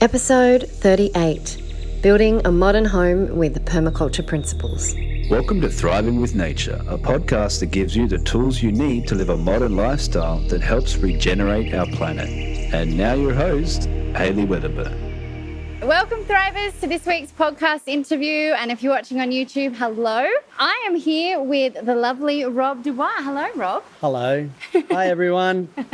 Episode 38 Building a Modern Home with Permaculture Principles. Welcome to Thriving with Nature, a podcast that gives you the tools you need to live a modern lifestyle that helps regenerate our planet. And now, your host, Hayley Weatherburn. Welcome, Thrivers, to this week's podcast interview. And if you're watching on YouTube, hello. I am here with the lovely Rob Dubois. Hello, Rob. Hello. Hi, everyone. um,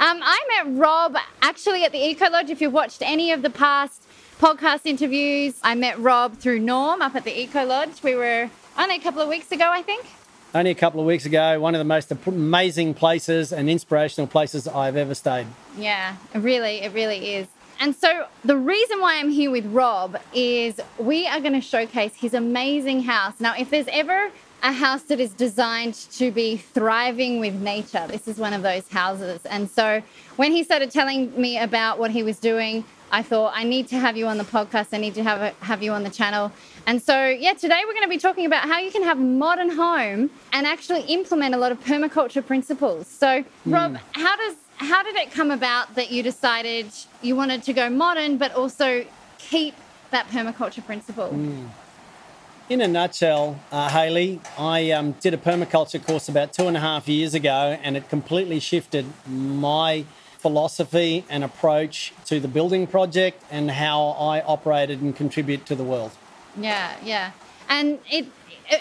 I met Rob actually at the Eco Lodge. If you've watched any of the past podcast interviews, I met Rob through Norm up at the Eco Lodge. We were only a couple of weeks ago, I think. Only a couple of weeks ago, one of the most amazing places and inspirational places I've ever stayed. Yeah, really, it really is. And so, the reason why I'm here with Rob is we are going to showcase his amazing house. Now, if there's ever a house that is designed to be thriving with nature, this is one of those houses. And so, when he started telling me about what he was doing, I thought I need to have you on the podcast. I need to have a, have you on the channel. And so, yeah, today we're going to be talking about how you can have a modern home and actually implement a lot of permaculture principles. So, Rob, mm. how does how did it come about that you decided you wanted to go modern but also keep that permaculture principle? Mm. In a nutshell, uh, Hayley, I um, did a permaculture course about two and a half years ago, and it completely shifted my philosophy and approach to the building project and how I operated and contribute to the world. Yeah, yeah. And it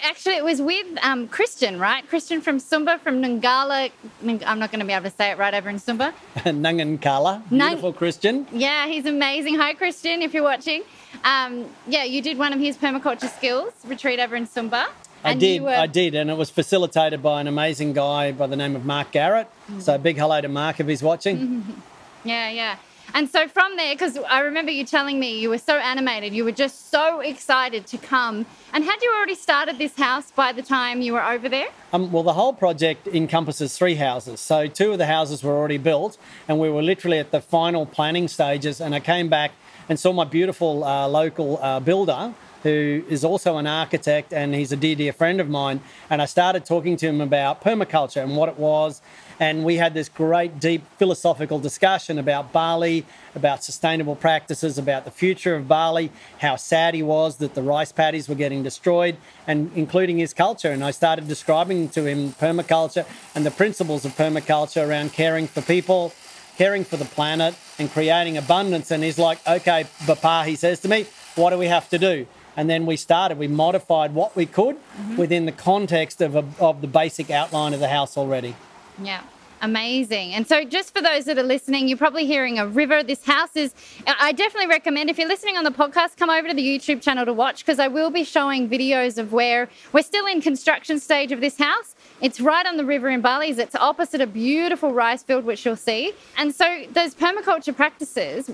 actually, it was with um, Christian, right? Christian from Sumba, from Nungala. I'm not going to be able to say it right over in Sumba. Nangankala. Beautiful Nung- Christian. Yeah, he's amazing. Hi, Christian, if you're watching. Um, yeah, you did one of his permaculture skills retreat over in Sumba. I did, were... I did, and it was facilitated by an amazing guy by the name of Mark Garrett. Mm-hmm. So big hello to Mark if he's watching. Yeah, yeah. And so from there, because I remember you telling me you were so animated, you were just so excited to come. And had you already started this house by the time you were over there? Um, well, the whole project encompasses three houses. So two of the houses were already built, and we were literally at the final planning stages. And I came back and saw my beautiful uh, local uh, builder who is also an architect and he's a dear, dear friend of mine. And I started talking to him about permaculture and what it was and we had this great, deep philosophical discussion about Bali, about sustainable practices, about the future of Bali, how sad he was that the rice paddies were getting destroyed, and including his culture. And I started describing to him permaculture and the principles of permaculture around caring for people, caring for the planet, and creating abundance. And he's like, okay, Papa, he says to me, what do we have to do? And then we started we modified what we could mm-hmm. within the context of, a, of the basic outline of the house already yeah. Amazing. And so, just for those that are listening, you're probably hearing a river. This house is, I definitely recommend if you're listening on the podcast, come over to the YouTube channel to watch because I will be showing videos of where we're still in construction stage of this house. It's right on the river in Bali. It's opposite a beautiful rice field, which you'll see. And so, those permaculture practices,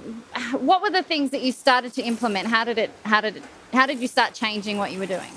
what were the things that you started to implement? How did it, how did it, how did you start changing what you were doing?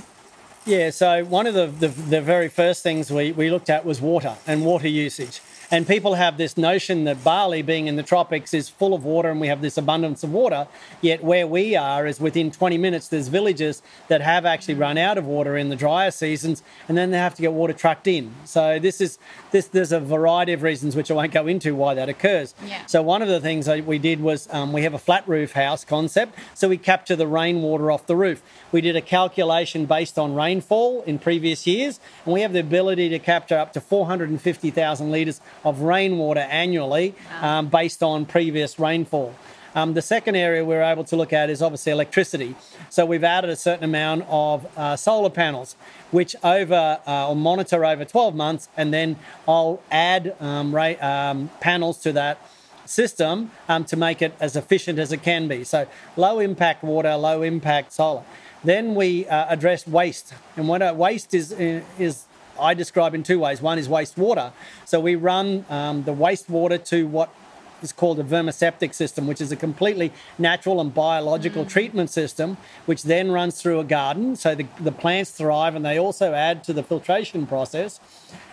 Yeah, so one of the, the, the, very first things we, we looked at was water and water usage. And people have this notion that Bali, being in the tropics, is full of water and we have this abundance of water. Yet where we are is within 20 minutes, there's villages that have actually run out of water in the drier seasons and then they have to get water trucked in. So this is this there's a variety of reasons which I won't go into why that occurs. Yeah. So one of the things we did was um, we have a flat roof house concept. So we capture the rainwater off the roof. We did a calculation based on rainfall in previous years and we have the ability to capture up to 450,000 litres of rainwater annually um, based on previous rainfall. Um, the second area we're able to look at is obviously electricity. So we've added a certain amount of uh, solar panels, which over uh, or monitor over 12 months, and then I'll add um, um, panels to that system um, to make it as efficient as it can be. So low impact water, low impact solar. Then we uh, address waste, and what waste is is I describe in two ways. One is wastewater. So we run um, the wastewater to what is called a vermiseptic system, which is a completely natural and biological mm. treatment system, which then runs through a garden. So the, the plants thrive and they also add to the filtration process.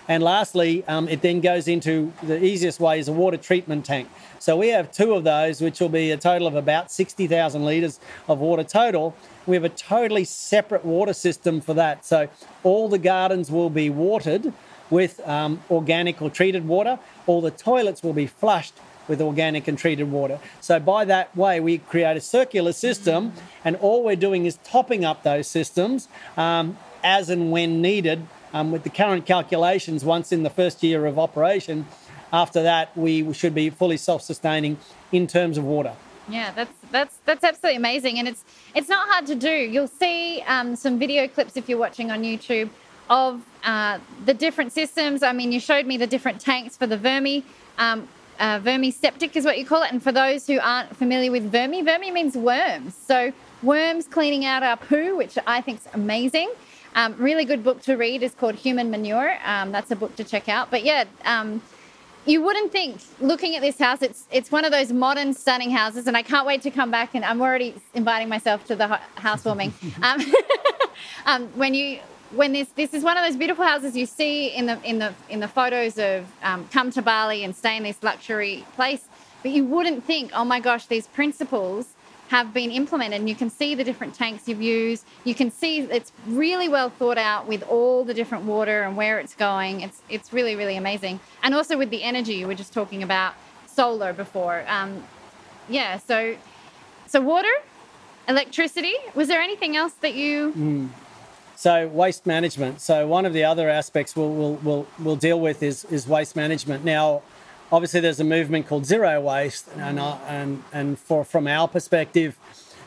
And lastly, um, it then goes into the easiest way is a water treatment tank. So we have two of those, which will be a total of about 60,000 litres of water total. We have a totally separate water system for that. So all the gardens will be watered with um, organic or treated water. All the toilets will be flushed with organic and treated water. So by that way, we create a circular system, and all we're doing is topping up those systems um, as and when needed. Um, with the current calculations, once in the first year of operation, after that we should be fully self-sustaining in terms of water. Yeah, that's that's that's absolutely amazing, and it's it's not hard to do. You'll see um, some video clips if you're watching on YouTube of uh, the different systems. I mean, you showed me the different tanks for the vermi. Um, uh, vermi septic is what you call it. And for those who aren't familiar with vermi, vermi means worms. So worms cleaning out our poo, which I think is amazing. Um, really good book to read is called Human Manure. Um, that's a book to check out. But yeah, um, you wouldn't think looking at this house it's it's one of those modern stunning houses and i can't wait to come back and i'm already inviting myself to the housewarming um, um, when you when this this is one of those beautiful houses you see in the in the in the photos of um, come to bali and stay in this luxury place but you wouldn't think oh my gosh these principles have been implemented. And you can see the different tanks you've used. You can see it's really well thought out with all the different water and where it's going. It's it's really really amazing. And also with the energy you were just talking about solar before. Um, yeah. So so water, electricity. Was there anything else that you? Mm. So waste management. So one of the other aspects we'll, we'll, we'll, we'll deal with is, is waste management. Now, obviously there's a movement called zero waste, and and and for from our perspective,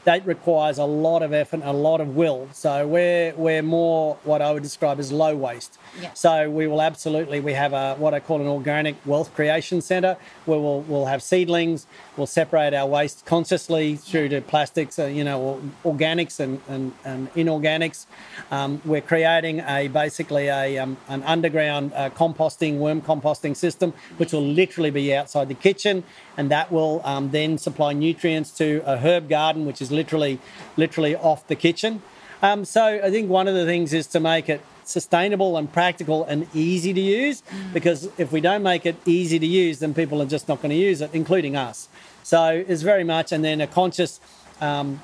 that requires a lot of effort, and a lot of will. So we're we're more what I would describe as low waste. Yeah. So we will absolutely we have a what I call an organic wealth creation center where we'll we'll have seedlings. We'll separate our waste consciously through to plastics, uh, you know, organics and and, and inorganics. Um, we're creating a basically a um, an underground uh, composting worm composting system, which will literally be outside the kitchen, and that will um, then supply nutrients to a herb garden, which is literally literally off the kitchen. Um, so I think one of the things is to make it sustainable and practical and easy to use because if we don't make it easy to use, then people are just not going to use it, including us. So it's very much, and then a conscious um,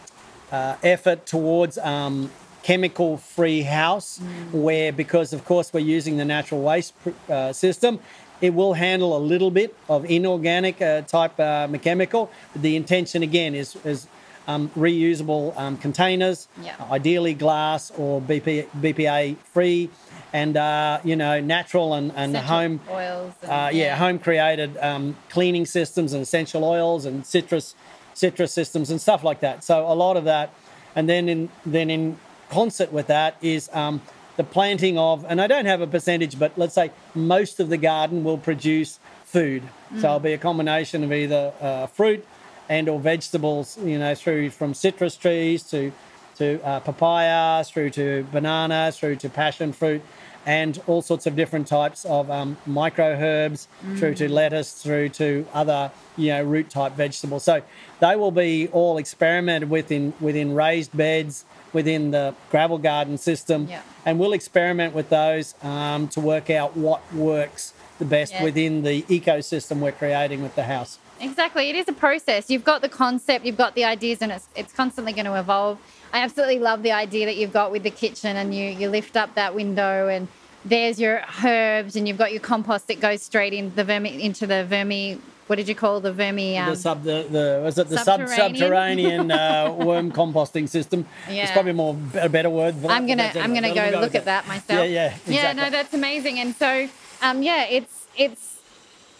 uh, effort towards um, chemical free house mm. where because of course we're using the natural waste uh, system it will handle a little bit of inorganic uh, type uh, mechanical but the intention again is, is um, reusable um, containers, yeah. ideally glass or BP, BPA free, and uh, you know natural and, and home oils. And, uh, yeah, yeah, home created um, cleaning systems and essential oils and citrus citrus systems and stuff like that. So a lot of that, and then in then in concert with that is um, the planting of, and I don't have a percentage, but let's say most of the garden will produce food. Mm. So it'll be a combination of either uh, fruit and or vegetables, you know, through from citrus trees to to uh, papaya, through to bananas, through to passion fruit, and all sorts of different types of um, micro herbs, mm. through to lettuce, through to other you know root type vegetables. So they will be all experimented with in within raised beds within the gravel garden system, yeah. and we'll experiment with those um, to work out what works the best yeah. within the ecosystem we're creating with the house. Exactly. It is a process. You've got the concept, you've got the ideas, and it's, it's constantly going to evolve. I absolutely love the idea that you've got with the kitchen and you, you lift up that window and there's your herbs and you've got your compost that goes straight in the vermi, into the vermi. What did you call the vermi? Um, the sub, the, the was it the subterranean, sub, subterranean uh, worm composting system? Yeah, it's probably more a better word. For I'm gonna I'm gonna go look at that myself. Yeah, yeah, exactly. yeah. No, that's amazing. And so, um, yeah, it's it's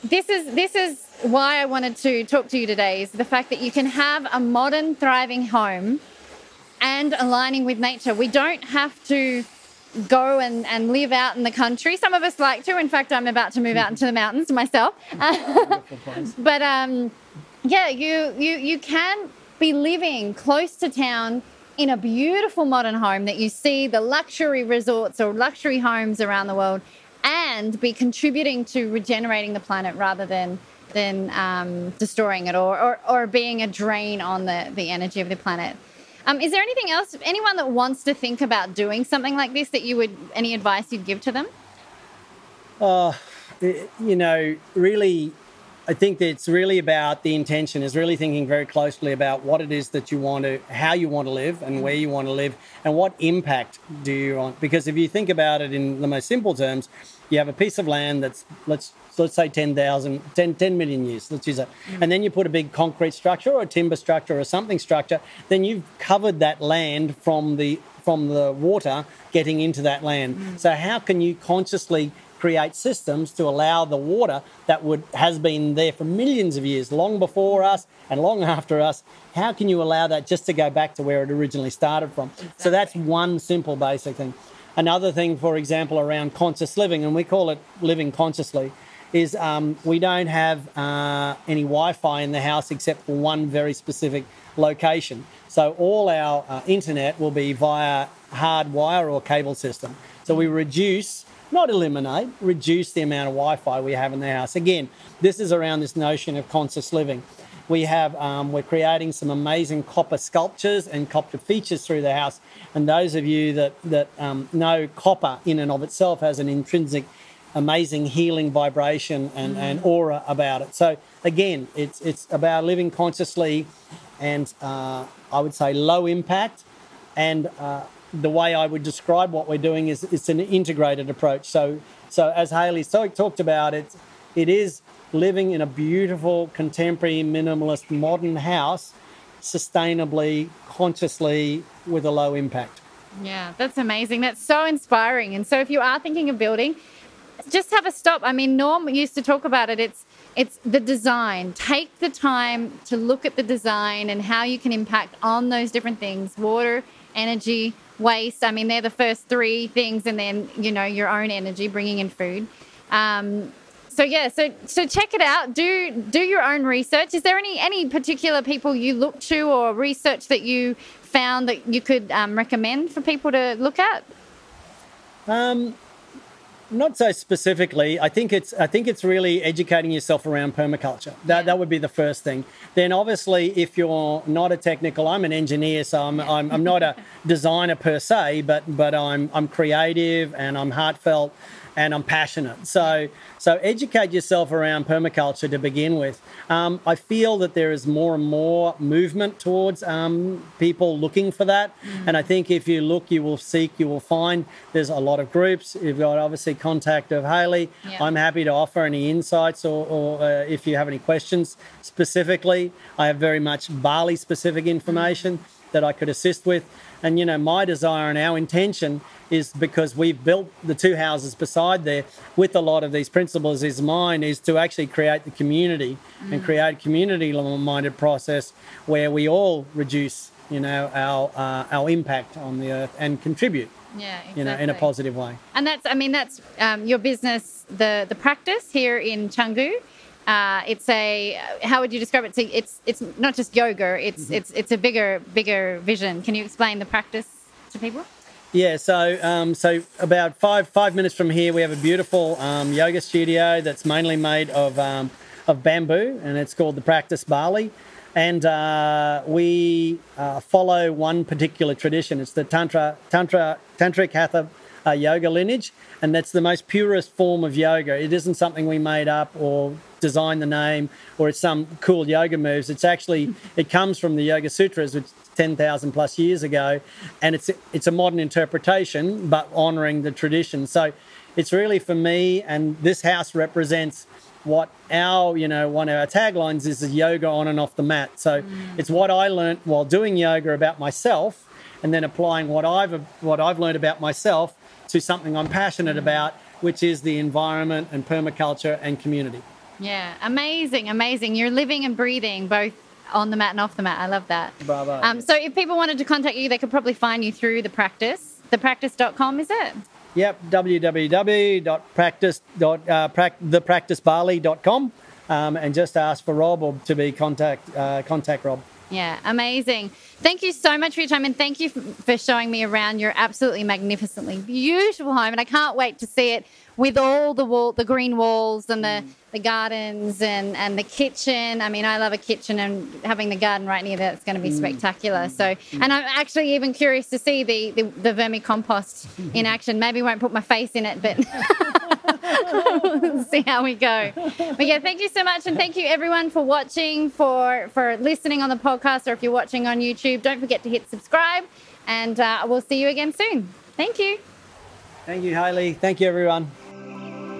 this is this is why I wanted to talk to you today is the fact that you can have a modern, thriving home and aligning with nature. We don't have to go and, and live out in the country. Some of us like to. In fact, I'm about to move out into the mountains myself. but um, yeah, you, you, you can be living close to town in a beautiful modern home that you see the luxury resorts or luxury homes around the world and be contributing to regenerating the planet rather than than um, destroying it or, or, or, being a drain on the, the energy of the planet. Um, is there anything else, anyone that wants to think about doing something like this that you would, any advice you'd give to them? Uh, you know, really I think that it's really about the intention is really thinking very closely about what it is that you want to, how you want to live and where you want to live and what impact do you want. Because if you think about it in the most simple terms, you have a piece of land that's, let's, let's say 10,000, 10, 10 million years, let's use it. Mm. And then you put a big concrete structure or a timber structure or something structure, then you've covered that land from the, from the water getting into that land. Mm. So how can you consciously create systems to allow the water that would has been there for millions of years, long before us and long after us. How can you allow that just to go back to where it originally started from? So that's one simple basic thing. Another thing, for example, around conscious living, and we call it living consciously, is um, we don't have uh, any Wi-Fi in the house except for one very specific location. So all our uh, internet will be via hard wire or cable system. So we reduce not eliminate, reduce the amount of Wi-Fi we have in the house. Again, this is around this notion of conscious living. We have um, we're creating some amazing copper sculptures and copper features through the house. And those of you that that um, know copper in and of itself has an intrinsic, amazing healing vibration and, and aura about it. So again, it's it's about living consciously, and uh, I would say low impact and uh, the way I would describe what we're doing is it's an integrated approach. So, so as Hayley so talked about, it it is living in a beautiful, contemporary, minimalist, modern house, sustainably, consciously, with a low impact. Yeah, that's amazing. That's so inspiring. And so if you are thinking of building, just have a stop. I mean, Norm used to talk about it. It's it's the design. Take the time to look at the design and how you can impact on those different things: water, energy, waste. I mean, they're the first three things, and then you know your own energy, bringing in food. Um, so yeah, so so check it out. Do do your own research. Is there any any particular people you look to or research that you found that you could um, recommend for people to look at? Um, not so specifically. I think it's I think it's really educating yourself around permaculture. That that would be the first thing. Then obviously, if you're not a technical, I'm an engineer, so I'm I'm, I'm not a designer per se, but but I'm I'm creative and I'm heartfelt and I'm passionate. So so educate yourself around permaculture to begin with. Um, I feel that there is more and more movement towards um, people looking for that, and I think if you look, you will seek, you will find. There's a lot of groups. You've got obviously contact of Hayley. Yeah. I'm happy to offer any insights or, or uh, if you have any questions specifically. I have very much Bali specific information that I could assist with. And you know, my desire and our intention is because we've built the two houses beside there with a lot of these principles is mine is to actually create the community and create a community minded process where we all reduce you know our uh, our impact on the earth and contribute Yeah, exactly. you know in a positive way And that's, I mean, that's um, your business, the the practice here in Canggu. Uh, it's a how would you describe it? It's it's, it's not just yoga. It's Mm-hmm. it's it's a bigger bigger vision. Can you explain the practice to people? Yeah, so um, so about five five minutes from here, we have a beautiful um, yoga studio that's mainly made of um, of bamboo, and it's called the Practice Bali. And uh, we uh, follow one particular tradition. It's the Tantra Tantra Tantric Hatha uh, yoga lineage, and that's the most purest form of yoga. It isn't something we made up or designed the name, or it's some cool yoga moves. It's actually it comes from the Yoga Sutras, which 10,000 plus years ago, and it's it's a modern interpretation, but honouring the tradition. So it's really for me, and this house represents what our you know one of our taglines is, is yoga on and off the mat. So mm. it's what I learnt while doing yoga about myself, and then applying what I've what I've learned about myself to something I'm passionate about, which is the environment and permaculture and community. Yeah, amazing, amazing. You're living and breathing both on the mat and off the mat. I love that. Bravo. Um, so if people wanted to contact you, they could probably find you through the practice. Thepractice.com, is it? Yep, www.practice. Uh, um, and just ask for Rob or to be contact uh, contact Rob. Yeah, amazing. Thank you so much for your time and thank you for showing me around your absolutely magnificently beautiful home. And I can't wait to see it with all the wall, the green walls and the, mm. the gardens and, and the kitchen. I mean, I love a kitchen and having the garden right near there, it's going to be mm. spectacular. So, mm. and I'm actually even curious to see the, the, the vermicompost in action. Maybe won't put my face in it, but see how we go. But yeah, thank you so much, and thank you everyone for watching, for for listening on the podcast, or if you're watching on YouTube, don't forget to hit subscribe, and uh, we'll see you again soon. Thank you. Thank you, Hayley. Thank you, everyone.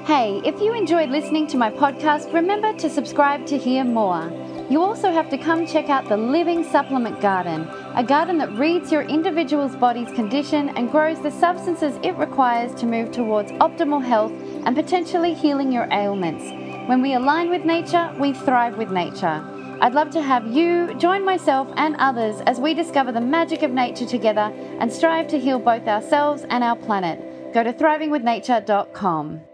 Hey, if you enjoyed listening to my podcast, remember to subscribe to hear more. You also have to come check out the Living Supplement Garden, a garden that reads your individual's body's condition and grows the substances it requires to move towards optimal health and potentially healing your ailments. When we align with nature, we thrive with nature. I'd love to have you join myself and others as we discover the magic of nature together and strive to heal both ourselves and our planet. Go to thrivingwithnature.com.